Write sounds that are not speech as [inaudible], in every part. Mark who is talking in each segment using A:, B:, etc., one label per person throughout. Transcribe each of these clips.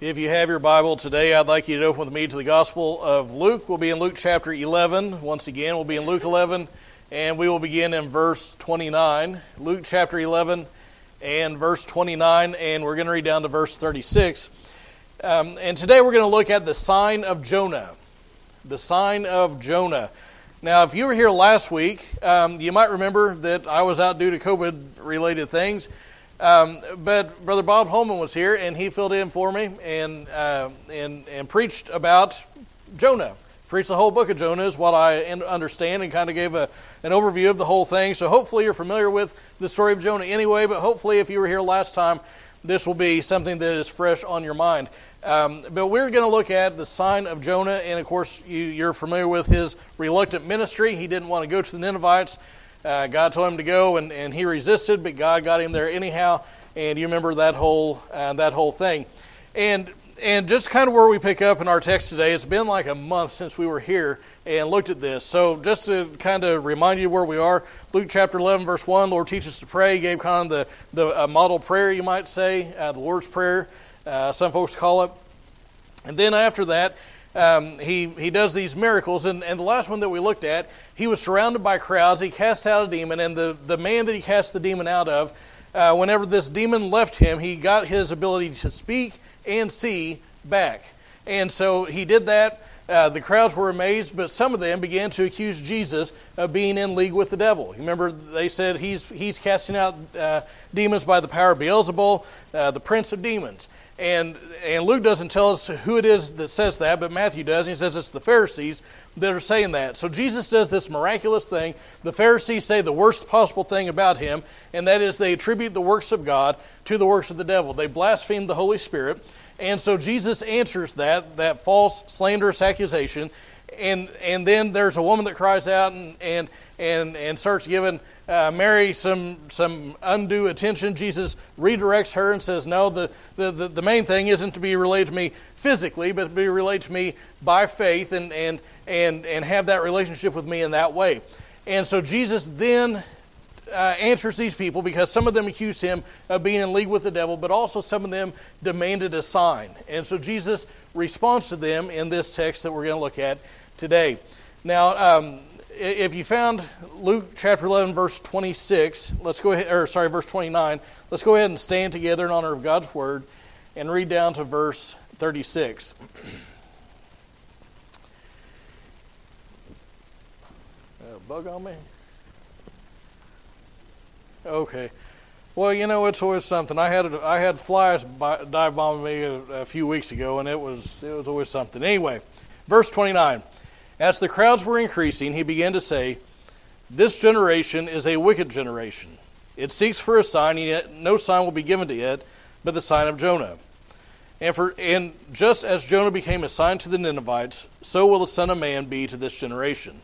A: If you have your Bible today, I'd like you to open with me to the Gospel of Luke. We'll be in Luke chapter 11. Once again, we'll be in Luke 11, and we will begin in verse 29. Luke chapter 11 and verse 29, and we're going to read down to verse 36. Um, and today we're going to look at the sign of Jonah. The sign of Jonah. Now, if you were here last week, um, you might remember that I was out due to COVID related things. Um, but Brother Bob Holman was here, and he filled in for me and uh, and and preached about Jonah. Preached the whole book of Jonah is what I understand, and kind of gave a, an overview of the whole thing. So hopefully you're familiar with the story of Jonah anyway. But hopefully, if you were here last time, this will be something that is fresh on your mind. Um, but we're going to look at the sign of Jonah, and of course, you, are familiar with his reluctant ministry. He didn't want to go to the Ninevites. Uh, God told him to go, and, and he resisted, but God got him there anyhow. And you remember that whole uh, that whole thing. And and just kind of where we pick up in our text today, it's been like a month since we were here and looked at this. So just to kind of remind you where we are, Luke chapter 11, verse 1, Lord teaches to pray. He gave kind of the, the model prayer, you might say, uh, the Lord's Prayer, uh, some folks call it. And then after that, um, he, he does these miracles. And, and the last one that we looked at, he was surrounded by crowds. He cast out a demon, and the, the man that he cast the demon out of, uh, whenever this demon left him, he got his ability to speak and see back. And so he did that. Uh, the crowds were amazed, but some of them began to accuse Jesus of being in league with the devil. Remember, they said he's, he's casting out uh, demons by the power of Beelzebul, uh, the prince of demons. And, and Luke doesn't tell us who it is that says that, but Matthew does. He says it's the Pharisees that are saying that. So Jesus does this miraculous thing. The Pharisees say the worst possible thing about him, and that is they attribute the works of God to the works of the devil. They blaspheme the Holy Spirit. And so Jesus answers that, that false, slanderous accusation. And, and then there's a woman that cries out and, and, and, and starts giving uh, Mary some some undue attention. Jesus redirects her and says, "No, the, the, the, the, main thing isn't to be related to me physically, but to be related to me by faith and, and, and, and have that relationship with me in that way." And so Jesus then uh, answers these people because some of them accuse him of being in league with the devil, but also some of them demanded a sign. And so Jesus responds to them in this text that we're going to look at today. Now, um, if you found Luke chapter 11, verse 26, let's go ahead, or sorry, verse 29, let's go ahead and stand together in honor of God's word and read down to verse 36. A bug on me? Okay. Well, you know, it's always something. I had I had flies dive bomb me a, a few weeks ago, and it was it was always something. Anyway, verse 29. As the crowds were increasing, he began to say, This generation is a wicked generation. It seeks for a sign, and yet no sign will be given to it but the sign of Jonah. And, for, and just as Jonah became a sign to the Ninevites, so will the Son of Man be to this generation.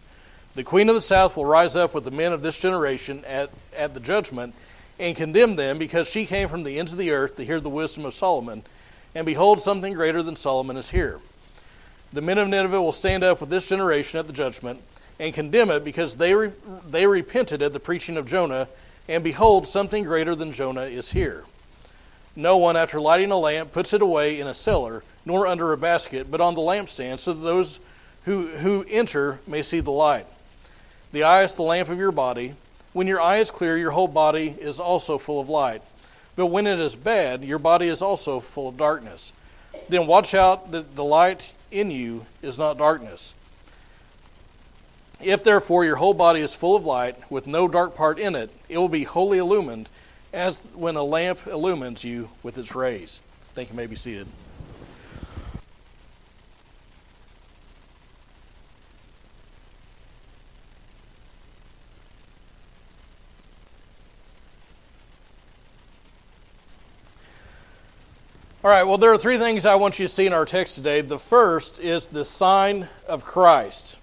A: The queen of the south will rise up with the men of this generation at, at the judgment and condemn them, because she came from the ends of the earth to hear the wisdom of Solomon. And behold, something greater than Solomon is here. The men of Nineveh will stand up with this generation at the judgment and condemn it because they, re- they repented at the preaching of Jonah, and behold, something greater than Jonah is here. No one, after lighting a lamp, puts it away in a cellar, nor under a basket, but on the lampstand, so that those who, who enter may see the light. The eye is the lamp of your body. When your eye is clear, your whole body is also full of light. But when it is bad, your body is also full of darkness. Then watch out that the light in you is not darkness. If therefore your whole body is full of light, with no dark part in it, it will be wholly illumined, as when a lamp illumines you with its rays. Think you may be seated. All right, well, there are three things I want you to see in our text today. The first is the sign of Christ.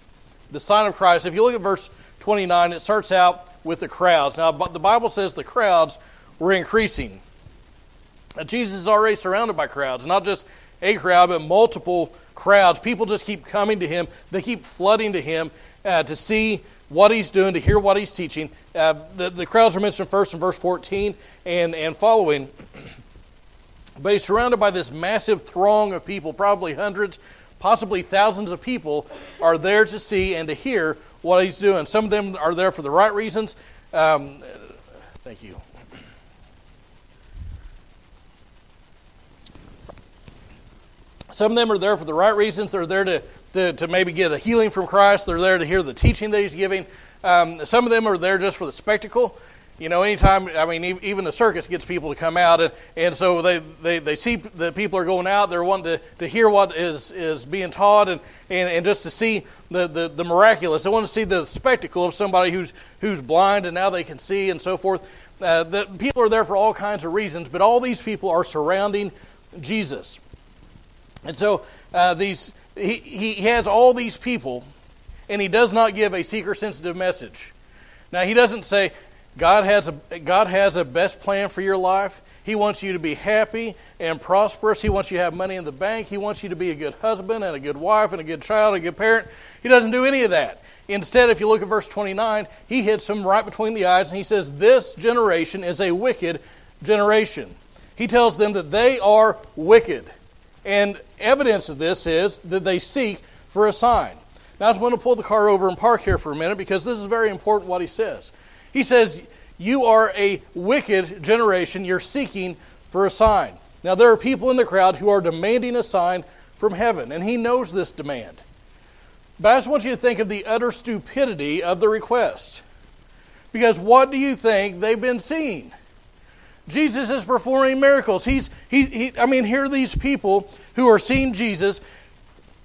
A: The sign of Christ. If you look at verse 29, it starts out with the crowds. Now, the Bible says the crowds were increasing. Now, Jesus is already surrounded by crowds, not just a crowd, but multiple crowds. People just keep coming to him, they keep flooding to him uh, to see what he's doing, to hear what he's teaching. Uh, the, the crowds are mentioned first in verse 14 and, and following. [clears throat] But he's surrounded by this massive throng of people, probably hundreds, possibly thousands of people, are there to see and to hear what he's doing. Some of them are there for the right reasons. Um, thank you. Some of them are there for the right reasons. They're there to, to, to maybe get a healing from Christ. They're there to hear the teaching that he's giving. Um, some of them are there just for the spectacle. You know, anytime, I mean, even the circus gets people to come out, and, and so they, they, they see the people are going out, they're wanting to, to hear what is, is being taught and, and, and just to see the, the, the miraculous. They want to see the spectacle of somebody who's, who's blind and now they can see and so forth. Uh, the, people are there for all kinds of reasons, but all these people are surrounding Jesus. And so uh, these, he, he has all these people, and he does not give a seeker sensitive message. Now, he doesn't say, God has, a, God has a best plan for your life. He wants you to be happy and prosperous. He wants you to have money in the bank. He wants you to be a good husband and a good wife and a good child and a good parent. He doesn't do any of that. Instead, if you look at verse 29, he hits them right between the eyes and he says, This generation is a wicked generation. He tells them that they are wicked. And evidence of this is that they seek for a sign. Now, I just want to pull the car over and park here for a minute because this is very important what he says. He says, You are a wicked generation. You're seeking for a sign. Now, there are people in the crowd who are demanding a sign from heaven, and he knows this demand. But I just want you to think of the utter stupidity of the request. Because what do you think they've been seeing? Jesus is performing miracles. He's, he, he, I mean, here are these people who are seeing Jesus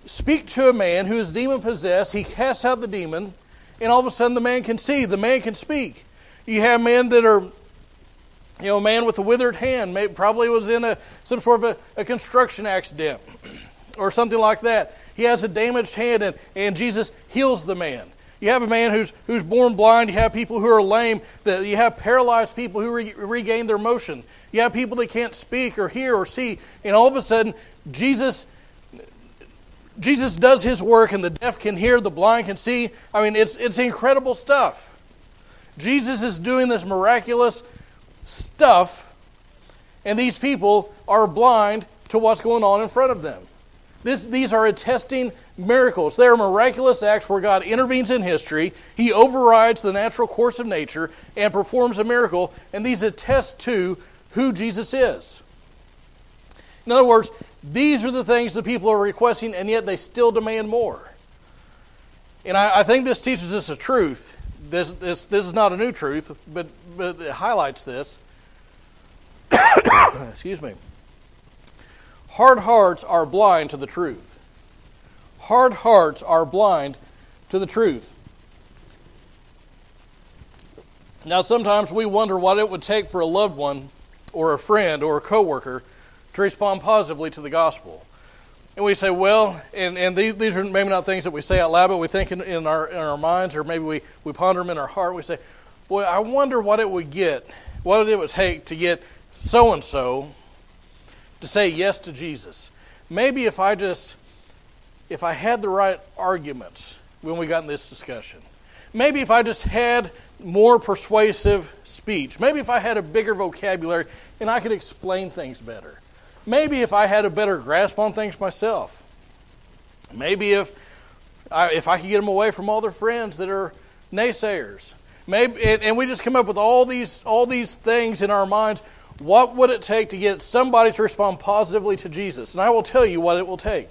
A: speak to a man who is demon possessed. He casts out the demon, and all of a sudden the man can see, the man can speak. You have men that are, you know, a man with a withered hand, maybe, probably was in a, some sort of a, a construction accident [clears throat] or something like that. He has a damaged hand, and, and Jesus heals the man. You have a man who's, who's born blind. You have people who are lame. That you have paralyzed people who re- regain their motion. You have people that can't speak or hear or see. And all of a sudden, Jesus, Jesus does his work, and the deaf can hear, the blind can see. I mean, it's, it's incredible stuff. Jesus is doing this miraculous stuff, and these people are blind to what's going on in front of them. This, these are attesting miracles. They are miraculous acts where God intervenes in history. He overrides the natural course of nature and performs a miracle, and these attest to who Jesus is. In other words, these are the things the people are requesting, and yet they still demand more. And I, I think this teaches us a truth. This, this, this is not a new truth, but, but it highlights this. [coughs] Excuse me. Hard hearts are blind to the truth. Hard hearts are blind to the truth. Now, sometimes we wonder what it would take for a loved one or a friend or a coworker to respond positively to the gospel. And we say, well, and, and these, these are maybe not things that we say out loud, but we think in, in, our, in our minds or maybe we, we ponder them in our heart. We say, boy, I wonder what it would get, what it would take to get so and so to say yes to Jesus. Maybe if I just, if I had the right arguments when we got in this discussion, maybe if I just had more persuasive speech, maybe if I had a bigger vocabulary and I could explain things better, maybe if I had a better grasp on things myself, maybe if I, if I could get them away from all their friends that are naysayers, maybe, and we just come up with all these all these things in our minds what would it take to get somebody to respond positively to Jesus? And I will tell you what it will take.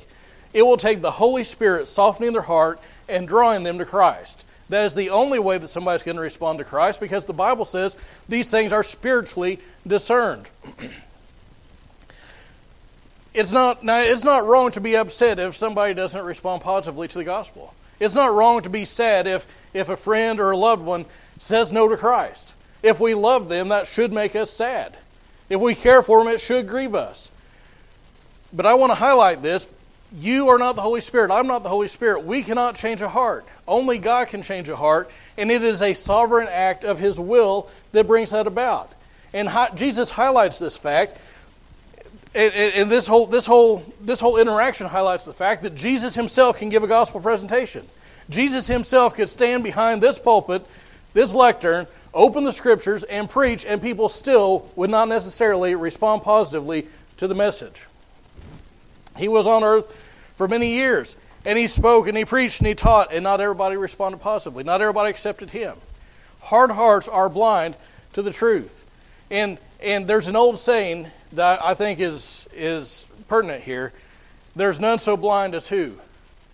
A: It will take the Holy Spirit softening their heart and drawing them to Christ. That is the only way that somebody's going to respond to Christ because the Bible says these things are spiritually discerned. [clears throat] it's not, now, it's not wrong to be upset if somebody doesn't respond positively to the gospel. It's not wrong to be sad if, if a friend or a loved one says no to Christ. If we love them, that should make us sad. If we care for them, it should grieve us. But I want to highlight this. You are not the Holy Spirit. I'm not the Holy Spirit. We cannot change a heart. Only God can change a heart, and it is a sovereign act of His will that brings that about. And Jesus highlights this fact. And this whole, this, whole, this whole interaction highlights the fact that Jesus himself can give a gospel presentation. Jesus himself could stand behind this pulpit, this lectern, open the scriptures and preach, and people still would not necessarily respond positively to the message. He was on earth for many years, and he spoke and he preached and he taught, and not everybody responded positively. Not everybody accepted him. Hard hearts are blind to the truth. And and there's an old saying that I think is is pertinent here. There's none so blind as who?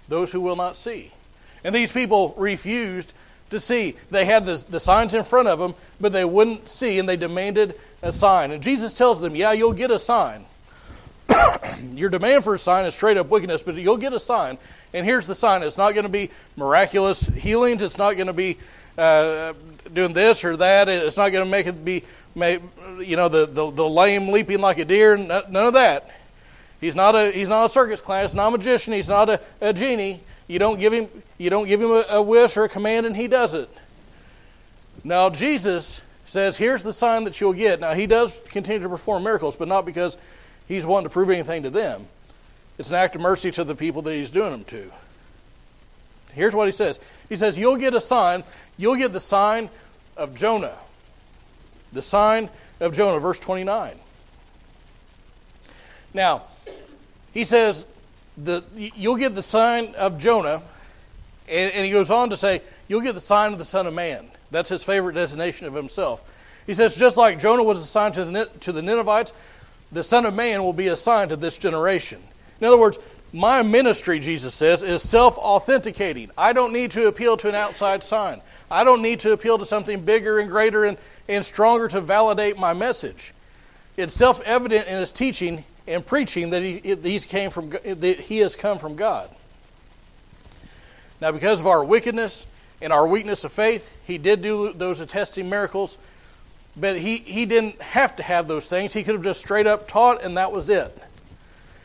A: Those who will not see. And these people refused to see. They had the, the signs in front of them, but they wouldn't see, and they demanded a sign. And Jesus tells them, Yeah, you'll get a sign. [coughs] Your demand for a sign is straight up wickedness, but you'll get a sign. And here's the sign it's not going to be miraculous healings, it's not going to be uh, doing this or that, it's not going to make it be, you know, the, the, the lame leaping like a deer, none of that. He's not a, he's not a circus clown, he's not a magician, he's not a, a genie. You don't give him, you don't give him a, a wish or a command and he does it. Now, Jesus says, Here's the sign that you'll get. Now, he does continue to perform miracles, but not because he's wanting to prove anything to them. It's an act of mercy to the people that he's doing them to. Here's what he says He says, You'll get a sign. You'll get the sign of Jonah. The sign of Jonah, verse 29. Now, he says, the, You'll get the sign of Jonah. And, and he goes on to say, You'll get the sign of the Son of Man. That's his favorite designation of himself. He says, Just like Jonah was assigned to the, to the Ninevites, the Son of Man will be assigned to this generation. In other words, my ministry, Jesus says, is self authenticating. I don't need to appeal to an outside sign. I don't need to appeal to something bigger and greater and, and stronger to validate my message. It's self evident in his teaching and preaching that he, he's came from, that he has come from God. Now, because of our wickedness and our weakness of faith, he did do those attesting miracles but he, he didn't have to have those things. He could have just straight up taught, and that was it.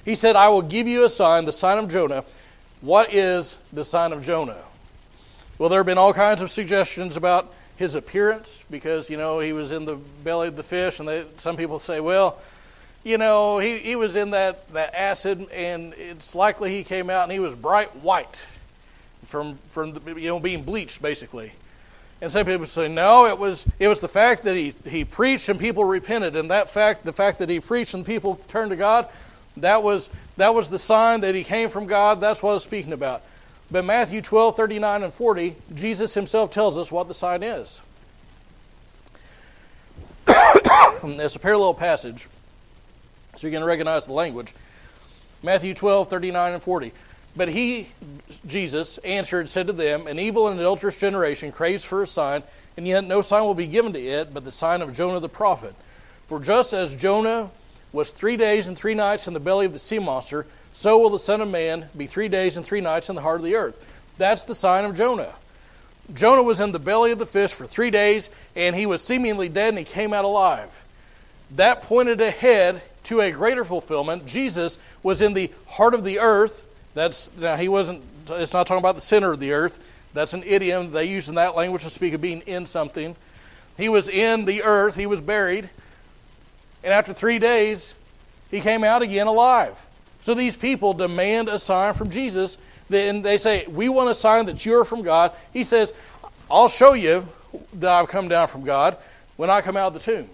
A: He said, I will give you a sign, the sign of Jonah. What is the sign of Jonah? Well, there have been all kinds of suggestions about his appearance because, you know, he was in the belly of the fish, and they, some people say, well, you know, he, he was in that, that acid, and it's likely he came out and he was bright white from, from the, you know, being bleached, basically. And some people say, no, it was, it was the fact that he, he preached and people repented. And that fact, the fact that he preached and people turned to God, that was, that was the sign that he came from God. That's what I was speaking about. But Matthew 12, 39, and 40, Jesus himself tells us what the sign is. [coughs] it's a parallel passage, so you're going to recognize the language. Matthew 12, 39, and 40. But he, Jesus, answered, said to them, An evil and adulterous generation craves for a sign, and yet no sign will be given to it but the sign of Jonah the prophet. For just as Jonah was three days and three nights in the belly of the sea monster, so will the Son of Man be three days and three nights in the heart of the earth. That's the sign of Jonah. Jonah was in the belly of the fish for three days, and he was seemingly dead, and he came out alive. That pointed ahead to a greater fulfillment. Jesus was in the heart of the earth that's now he wasn't. It's not talking about the center of the earth. That's an idiom they use in that language to speak of being in something. He was in the earth. He was buried, and after three days, he came out again alive. So these people demand a sign from Jesus. Then they say, "We want a sign that you are from God." He says, "I'll show you that I've come down from God when I come out of the tomb.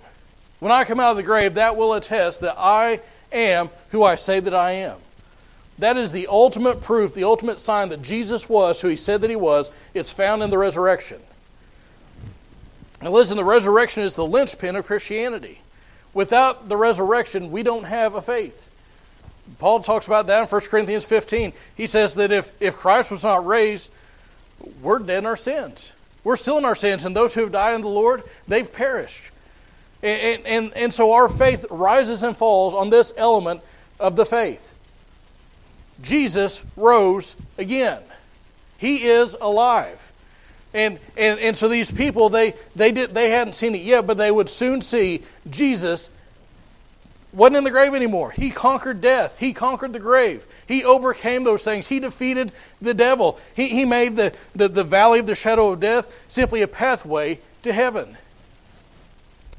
A: When I come out of the grave, that will attest that I am who I say that I am." That is the ultimate proof, the ultimate sign that Jesus was who he said that he was. It's found in the resurrection. Now, listen, the resurrection is the linchpin of Christianity. Without the resurrection, we don't have a faith. Paul talks about that in 1 Corinthians 15. He says that if, if Christ was not raised, we're dead in our sins. We're still in our sins, and those who have died in the Lord, they've perished. And, and, and so our faith rises and falls on this element of the faith. Jesus rose again. He is alive. And, and, and so these people, they, they, did, they hadn't seen it yet, but they would soon see Jesus wasn't in the grave anymore. He conquered death. He conquered the grave. He overcame those things. He defeated the devil. He, he made the, the, the valley of the shadow of death simply a pathway to heaven.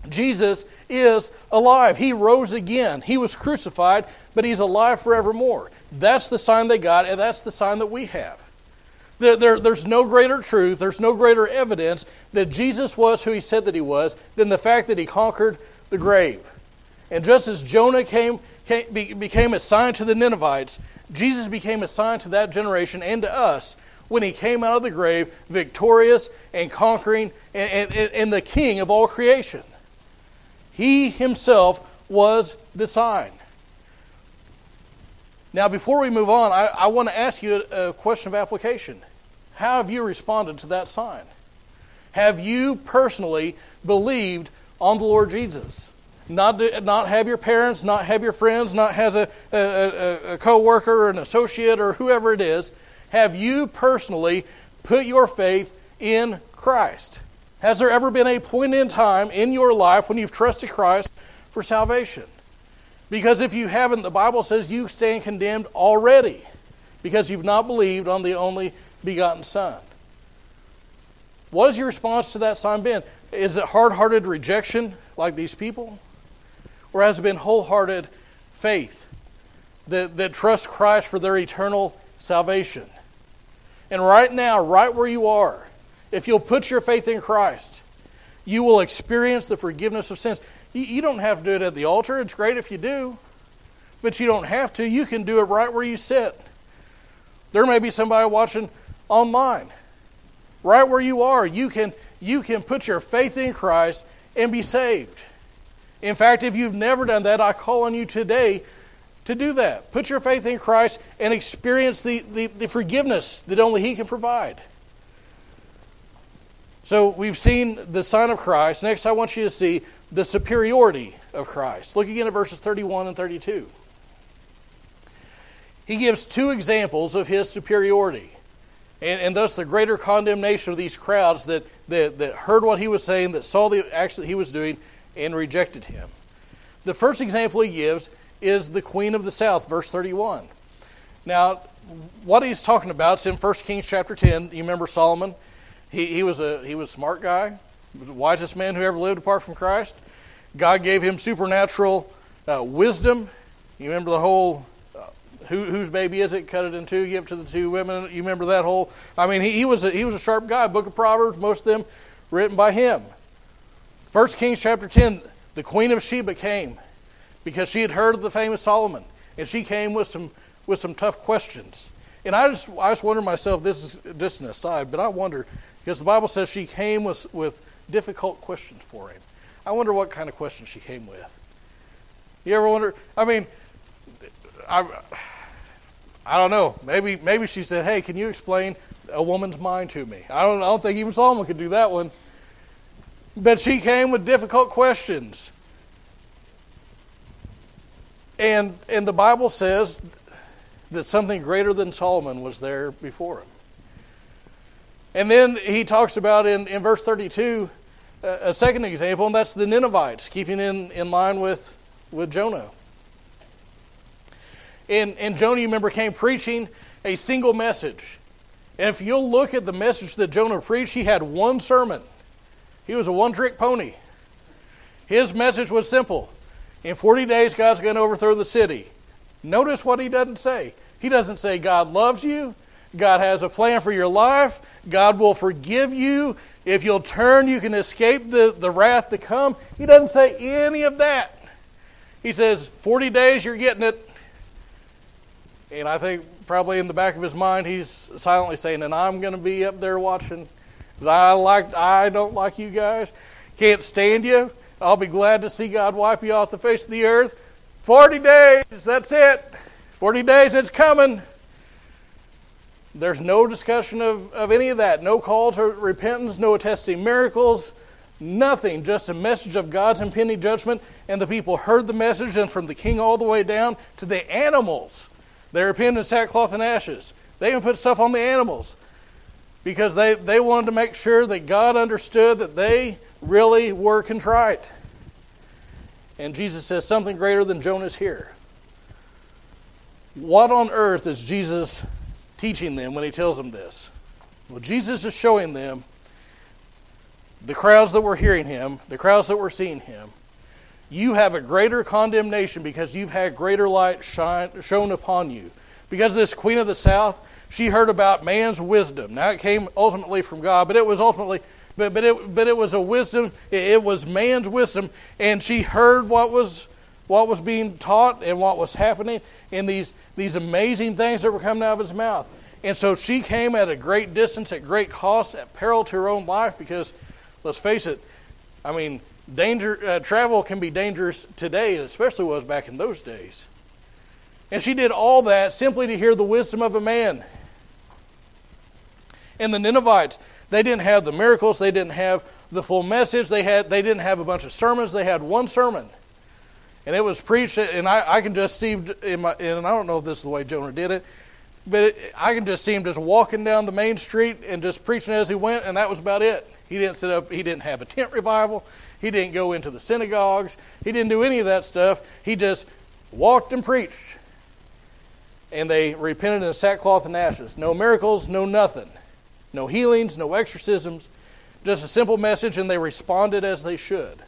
A: Jesus is alive. He rose again. He was crucified, but he's alive forevermore. That's the sign they got, and that's the sign that we have. There, there, there's no greater truth, there's no greater evidence that Jesus was who he said that he was than the fact that he conquered the grave. And just as Jonah came, came, became a sign to the Ninevites, Jesus became a sign to that generation and to us when he came out of the grave victorious and conquering and, and, and the king of all creation. He himself was the sign. Now, before we move on, I, I want to ask you a, a question of application. How have you responded to that sign? Have you personally believed on the Lord Jesus? Not, not have your parents, not have your friends, not have a, a, a co worker or an associate or whoever it is. Have you personally put your faith in Christ? Has there ever been a point in time in your life when you've trusted Christ for salvation? Because if you haven't, the Bible says you stand condemned already because you've not believed on the only begotten Son. What has your response to that sign been? Is it hard hearted rejection like these people? Or has been wholehearted faith that, that trusts Christ for their eternal salvation? And right now, right where you are, if you'll put your faith in Christ, you will experience the forgiveness of sins. You don't have to do it at the altar. It's great if you do, but you don't have to. You can do it right where you sit. There may be somebody watching online. Right where you are, you can, you can put your faith in Christ and be saved. In fact, if you've never done that, I call on you today to do that. Put your faith in Christ and experience the, the, the forgiveness that only He can provide. So we've seen the sign of Christ. Next, I want you to see the superiority of Christ. Look again at verses 31 and 32. He gives two examples of his superiority, and, and thus the greater condemnation of these crowds that, that, that heard what he was saying, that saw the action that he was doing, and rejected him. The first example he gives is the queen of the south, verse 31. Now, what he's talking about is in 1 Kings chapter 10. You remember Solomon? He, he, was a, he was a smart guy, the wisest man who ever lived apart from Christ. God gave him supernatural uh, wisdom. You remember the whole uh, who, whose baby is it? Cut it in two, give it to the two women. You remember that whole? I mean, he, he was a, he was a sharp guy. Book of Proverbs, most of them written by him. First Kings chapter ten, the queen of Sheba came because she had heard of the famous Solomon, and she came with some with some tough questions. And I just I just wonder myself. This is just an aside, but I wonder because the Bible says she came with with difficult questions for him. I wonder what kind of questions she came with. You ever wonder? I mean, I I don't know. Maybe maybe she said, "Hey, can you explain a woman's mind to me?" I don't I don't think even Solomon could do that one. But she came with difficult questions. And, and the Bible says that something greater than Solomon was there before him. And then he talks about in, in verse 32 a second example, and that's the Ninevites, keeping in, in line with, with Jonah. And, and Jonah, you remember, came preaching a single message. And if you'll look at the message that Jonah preached, he had one sermon. He was a one trick pony. His message was simple in 40 days, God's going to overthrow the city. Notice what he doesn't say. He doesn't say God loves you. God has a plan for your life. God will forgive you. If you'll turn, you can escape the, the wrath to come. He doesn't say any of that. He says, 40 days, you're getting it. And I think probably in the back of his mind, he's silently saying, and I'm going to be up there watching. I, like, I don't like you guys. Can't stand you. I'll be glad to see God wipe you off the face of the earth. 40 days, that's it. 40 days, it's coming. There's no discussion of, of any of that. No call to repentance, no attesting miracles, nothing. Just a message of God's impending judgment. And the people heard the message, and from the king all the way down to the animals, they repented in sackcloth and ashes. They even put stuff on the animals because they, they wanted to make sure that God understood that they really were contrite. And Jesus says something greater than Jonah's here. What on earth is Jesus teaching them when he tells them this? Well, Jesus is showing them the crowds that were hearing him, the crowds that were seeing him, you have a greater condemnation because you've had greater light shine, shown upon you. Because this queen of the south, she heard about man's wisdom. Now it came ultimately from God, but it was ultimately but but it but it was a wisdom, it was man's wisdom, and she heard what was what was being taught and what was happening and these, these amazing things that were coming out of his mouth. And so she came at a great distance, at great cost, at peril to her own life, because let's face it, I mean, danger uh, travel can be dangerous today, and especially was back in those days. And she did all that simply to hear the wisdom of a man. And the Ninevites, they didn't have the miracles, they didn't have the full message, they had they didn't have a bunch of sermons, they had one sermon. And it was preached, and I, I can just see, in my, and I don't know if this is the way Jonah did it, but it, I can just see him just walking down the main street and just preaching as he went, and that was about it. He didn't sit up, he didn't have a tent revival, he didn't go into the synagogues, he didn't do any of that stuff. He just walked and preached. And they repented in sackcloth and ashes. No miracles, no nothing. No healings, no exorcisms, just a simple message, and they responded as they should.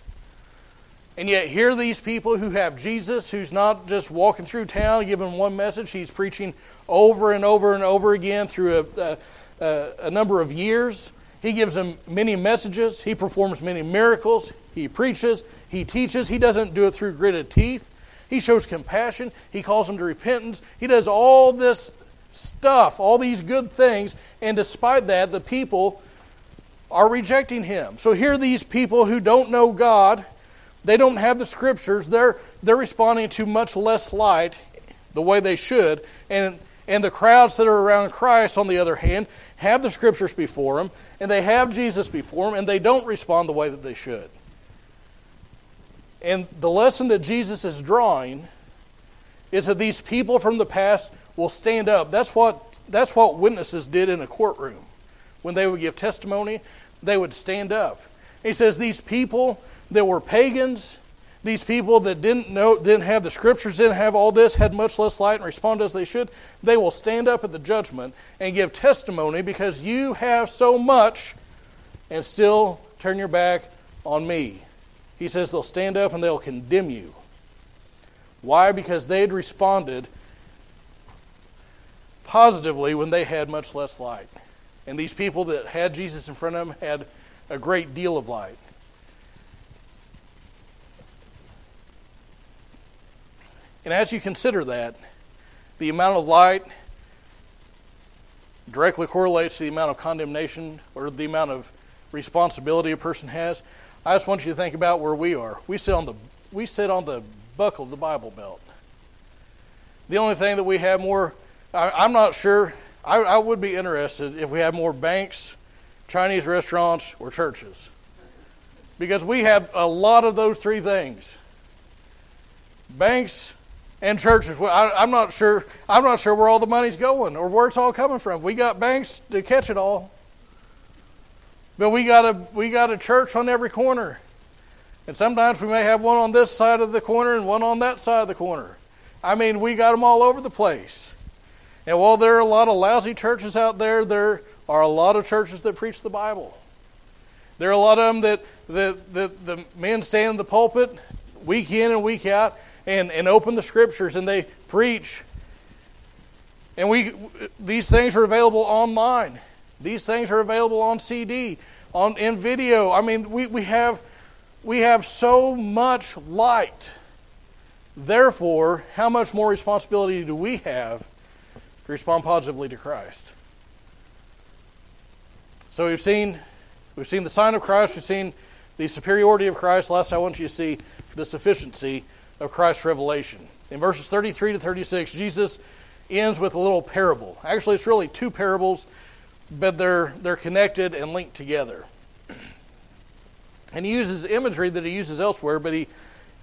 A: And yet, here these people who have Jesus, who's not just walking through town giving one message, he's preaching over and over and over again through a, a, a number of years. He gives them many messages, he performs many miracles, he preaches, he teaches. He doesn't do it through gritted teeth. He shows compassion, he calls them to repentance. He does all this stuff, all these good things, and despite that, the people are rejecting him. So here, these people who don't know God they don't have the scriptures. They're, they're responding to much less light the way they should. And, and the crowds that are around Christ, on the other hand, have the scriptures before them, and they have Jesus before them, and they don't respond the way that they should. And the lesson that Jesus is drawing is that these people from the past will stand up. That's what, that's what witnesses did in a courtroom. When they would give testimony, they would stand up. He says, These people that were pagans, these people that didn't know, didn't have the scriptures, didn't have all this, had much less light and respond as they should, they will stand up at the judgment and give testimony because you have so much and still turn your back on me. He says they'll stand up and they'll condemn you. Why? Because they'd responded positively when they had much less light. And these people that had Jesus in front of them had a great deal of light. And as you consider that, the amount of light directly correlates to the amount of condemnation or the amount of responsibility a person has. I just want you to think about where we are. We sit on the we sit on the buckle of the Bible belt. The only thing that we have more, I, am not sure. I, I would be interested if we had more banks, Chinese restaurants, or churches, because we have a lot of those three things. Banks, and churches. Well, I, am not sure. I'm not sure where all the money's going or where it's all coming from. We got banks to catch it all, but we got a we got a church on every corner, and sometimes we may have one on this side of the corner and one on that side of the corner. I mean, we got them all over the place. And while there are a lot of lousy churches out there, there are a lot of churches that preach the Bible. There are a lot of them that the, the, the men stand in the pulpit week in and week out and, and open the scriptures and they preach. And we these things are available online. These things are available on CD, on in video. I mean, we, we have we have so much light. Therefore, how much more responsibility do we have to respond positively to Christ? So we've seen we've seen the sign of Christ, we've seen the superiority of Christ. Last I want you to see the sufficiency of Christ's revelation. In verses 33 to 36, Jesus ends with a little parable. Actually, it's really two parables, but they're, they're connected and linked together. And he uses imagery that he uses elsewhere, but he,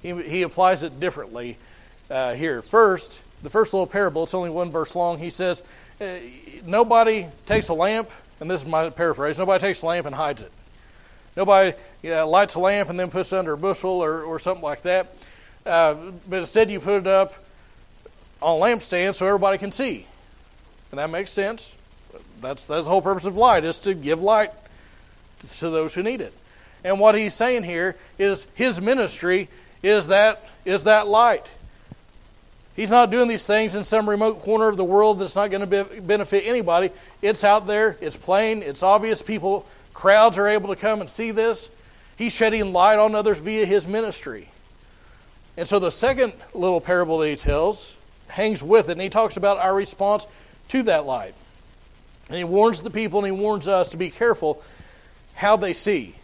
A: he, he applies it differently uh, here. First, the first little parable, it's only one verse long. He says, uh, Nobody takes a lamp, and this is my paraphrase nobody takes a lamp and hides it. Nobody you know, lights a lamp and then puts it under a bushel or, or something like that. Uh, but instead, you put it up on a lampstand so everybody can see. And that makes sense. That's, that's the whole purpose of light, is to give light to those who need it. And what he's saying here is his ministry is that, is that light. He's not doing these things in some remote corner of the world that's not going to be, benefit anybody. It's out there, it's plain, it's obvious. People, crowds are able to come and see this. He's shedding light on others via his ministry. And so the second little parable that he tells hangs with it, and he talks about our response to that light. And he warns the people and he warns us to be careful how they see.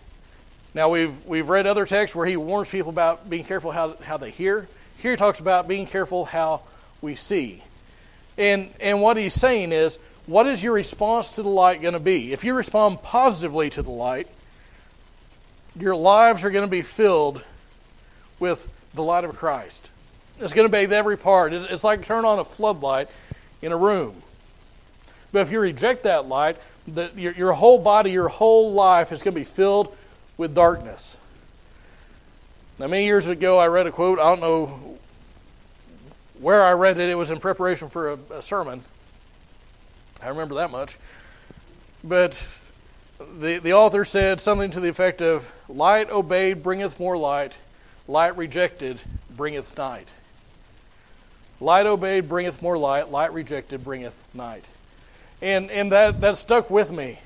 A: Now, we've, we've read other texts where he warns people about being careful how, how they hear. Here he talks about being careful how we see. And, and what he's saying is, what is your response to the light going to be? If you respond positively to the light, your lives are going to be filled with the light of Christ. It's going to bathe every part. It's like turn on a floodlight in a room. But if you reject that light, the, your, your whole body, your whole life is going to be filled with darkness. Now, many years ago, I read a quote. I don't know where I read it. It was in preparation for a, a sermon. I remember that much. But the, the author said something to the effect of Light obeyed bringeth more light, light rejected bringeth night. Light obeyed bringeth more light, light rejected bringeth night. And, and that, that stuck with me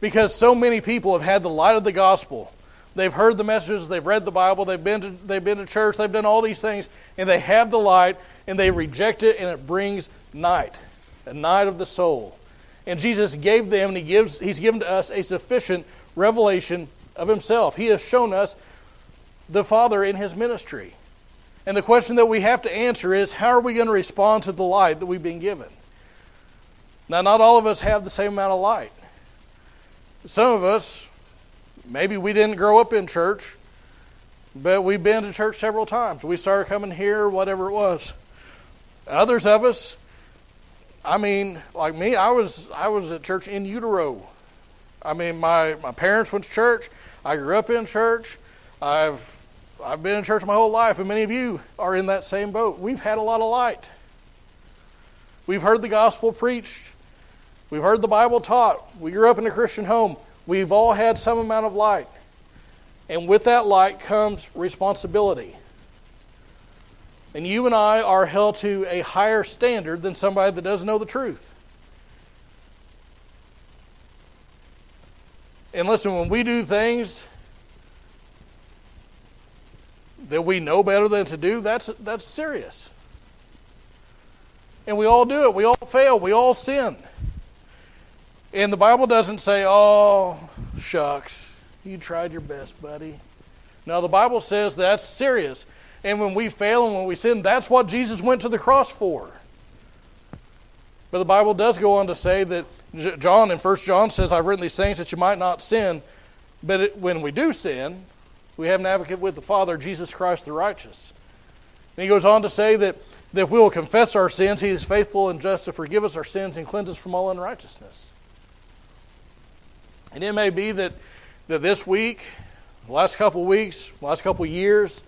A: because so many people have had the light of the gospel. They've heard the messages, they've read the Bible, they've been, to, they've been to church, they've done all these things, and they have the light, and they reject it, and it brings night, a night of the soul. And Jesus gave them, and he gives, He's given to us a sufficient revelation of Himself. He has shown us the Father in His ministry. And the question that we have to answer is how are we going to respond to the light that we've been given? Now, not all of us have the same amount of light. Some of us, maybe we didn't grow up in church, but we've been to church several times. We started coming here, whatever it was. Others of us, I mean, like me, I was I was at church in utero. I mean, my, my parents went to church. I grew up in church. I've I've been in church my whole life, and many of you are in that same boat. We've had a lot of light. We've heard the gospel preached. We've heard the Bible taught. We grew up in a Christian home. We've all had some amount of light. And with that light comes responsibility. And you and I are held to a higher standard than somebody that doesn't know the truth. And listen, when we do things that we know better than to do, that's, that's serious. And we all do it. We all fail. We all sin. And the Bible doesn't say, oh, shucks, you tried your best, buddy. Now, the Bible says that's serious. And when we fail and when we sin, that's what Jesus went to the cross for. But the Bible does go on to say that John in 1 John says, I've written these things that you might not sin. But it, when we do sin, we have an advocate with the Father, Jesus Christ the righteous. And he goes on to say that, that if we will confess our sins, he is faithful and just to forgive us our sins and cleanse us from all unrighteousness. And it may be that, that this week, the last couple of weeks, last couple of years,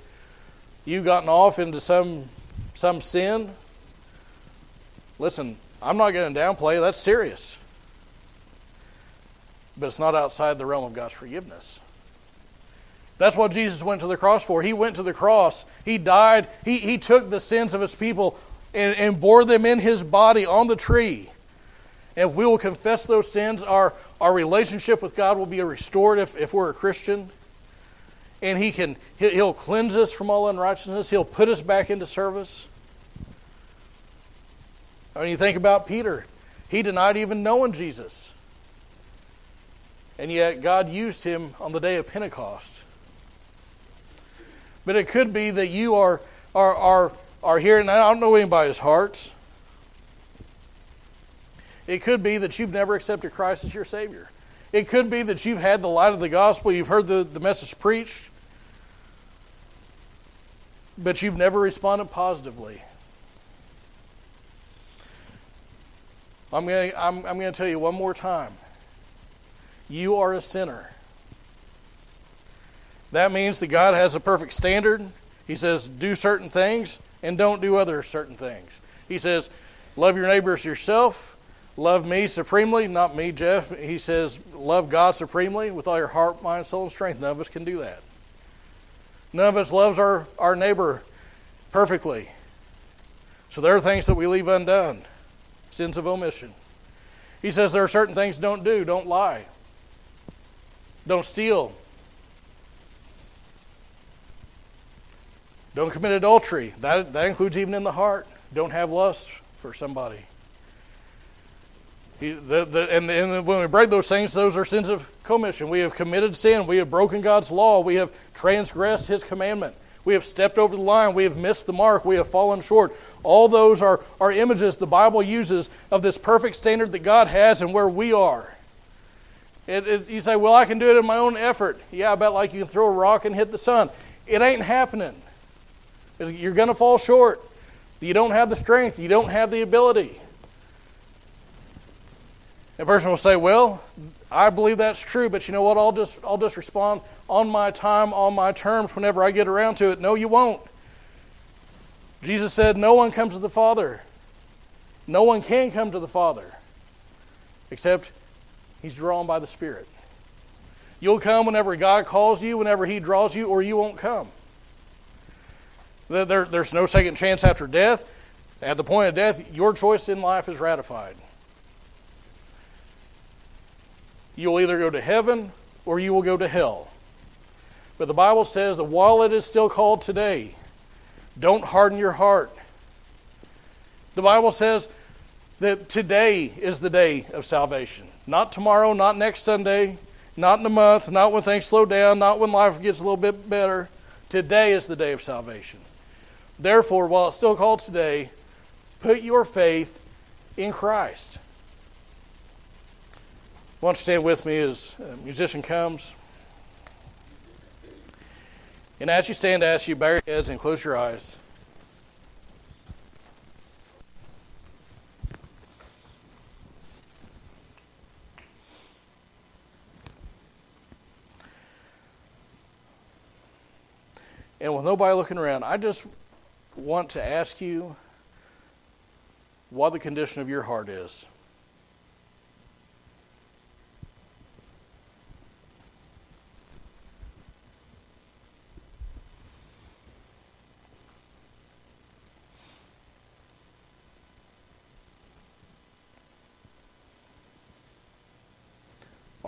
A: you've gotten off into some, some sin. Listen, I'm not going to downplay, that's serious. But it's not outside the realm of God's forgiveness. That's what Jesus went to the cross for. He went to the cross. He died. He, he took the sins of his people and, and bore them in his body on the tree. And if we will confess those sins, our, our relationship with God will be restored if, if we're a Christian. And he can, he'll cleanse us from all unrighteousness. He'll put us back into service. I mean, you think about Peter. He denied even knowing Jesus. And yet God used him on the day of Pentecost. But it could be that you are, are, are, are here, and I don't know anybody's hearts. It could be that you've never accepted Christ as your Savior. It could be that you've had the light of the gospel, you've heard the, the message preached, but you've never responded positively. I'm going to I'm, I'm going to tell you one more time. You are a sinner. That means that God has a perfect standard. He says, do certain things and don't do other certain things. He says, love your neighbor as yourself Love me supremely, not me, Jeff. He says, love God supremely with all your heart, mind, soul, and strength. None of us can do that. None of us loves our, our neighbor perfectly. So there are things that we leave undone, sins of omission. He says there are certain things don't do. Don't lie. Don't steal. Don't commit adultery. That, that includes even in the heart. Don't have lust for somebody. He, the, the, and, and when we break those things, those are sins of commission. We have committed sin. We have broken God's law. We have transgressed His commandment. We have stepped over the line. We have missed the mark. We have fallen short. All those are, are images the Bible uses of this perfect standard that God has and where we are. It, it, you say, well, I can do it in my own effort. Yeah, I bet like you can throw a rock and hit the sun. It ain't happening. You're going to fall short. You don't have the strength. You don't have the ability. A person will say, "Well, I believe that's true, but you know what? I'll just I'll just respond on my time, on my terms whenever I get around to it." No, you won't. Jesus said, "No one comes to the Father. No one can come to the Father except he's drawn by the Spirit." You'll come whenever God calls you, whenever he draws you, or you won't come. There, there's no second chance after death. At the point of death, your choice in life is ratified. You'll either go to heaven or you will go to hell. But the Bible says that while it is still called today, don't harden your heart. The Bible says that today is the day of salvation. Not tomorrow, not next Sunday, not in a month, not when things slow down, not when life gets a little bit better. Today is the day of salvation. Therefore, while it's still called today, put your faith in Christ. Don't you stand with me as a musician comes? And as you stand, I ask you bow your heads and close your eyes. And with nobody looking around, I just want to ask you what the condition of your heart is.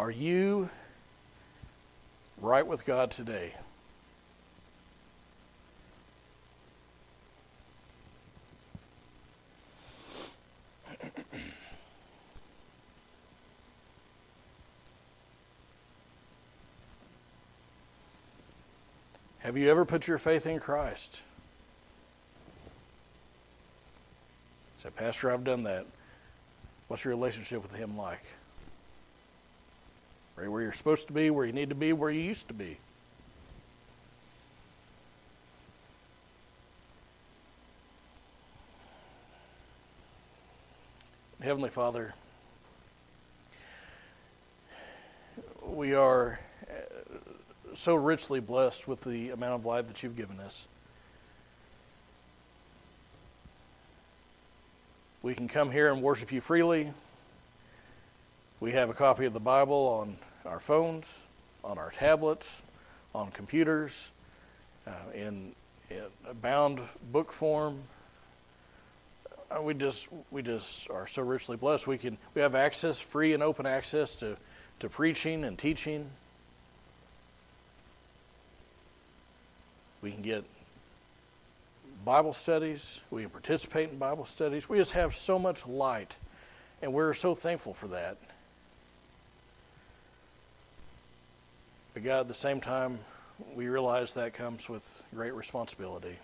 A: Are you right with God today? [clears throat] Have you ever put your faith in Christ? Say, Pastor, I've done that. What's your relationship with Him like? Right where you're supposed to be, where you need to be, where you used to be. Heavenly Father, we are uh, so richly blessed with the amount of life that you've given us. We can come here and worship you freely. We have a copy of the Bible on our phones, on our tablets, on computers, uh, in, in bound book form. Uh, we just we just are so richly blessed. We can we have access, free and open access to to preaching and teaching. We can get Bible studies. We can participate in Bible studies. We just have so much light, and we're so thankful for that. But God, at the same time, we realize that comes with great responsibility.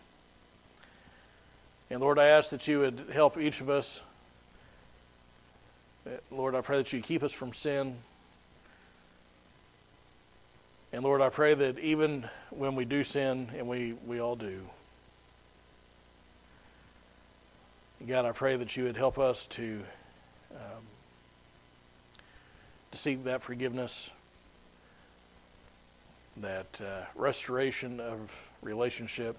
A: And Lord, I ask that you would help each of us. Lord, I pray that you keep us from sin. And Lord, I pray that even when we do sin, and we, we all do, God, I pray that you would help us to, um, to seek that forgiveness, that uh, restoration of relationship.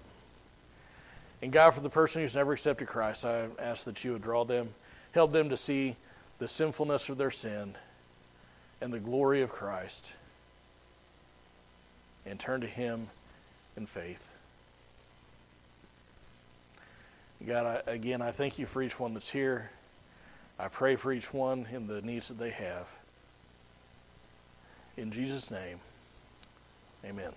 A: And God, for the person who's never accepted Christ, I ask that you would draw them, help them to see the sinfulness of their sin and the glory of Christ and turn to Him in faith. God, I, again, I thank you for each one that's here. I pray for each one in the needs that they have. In Jesus' name, amen.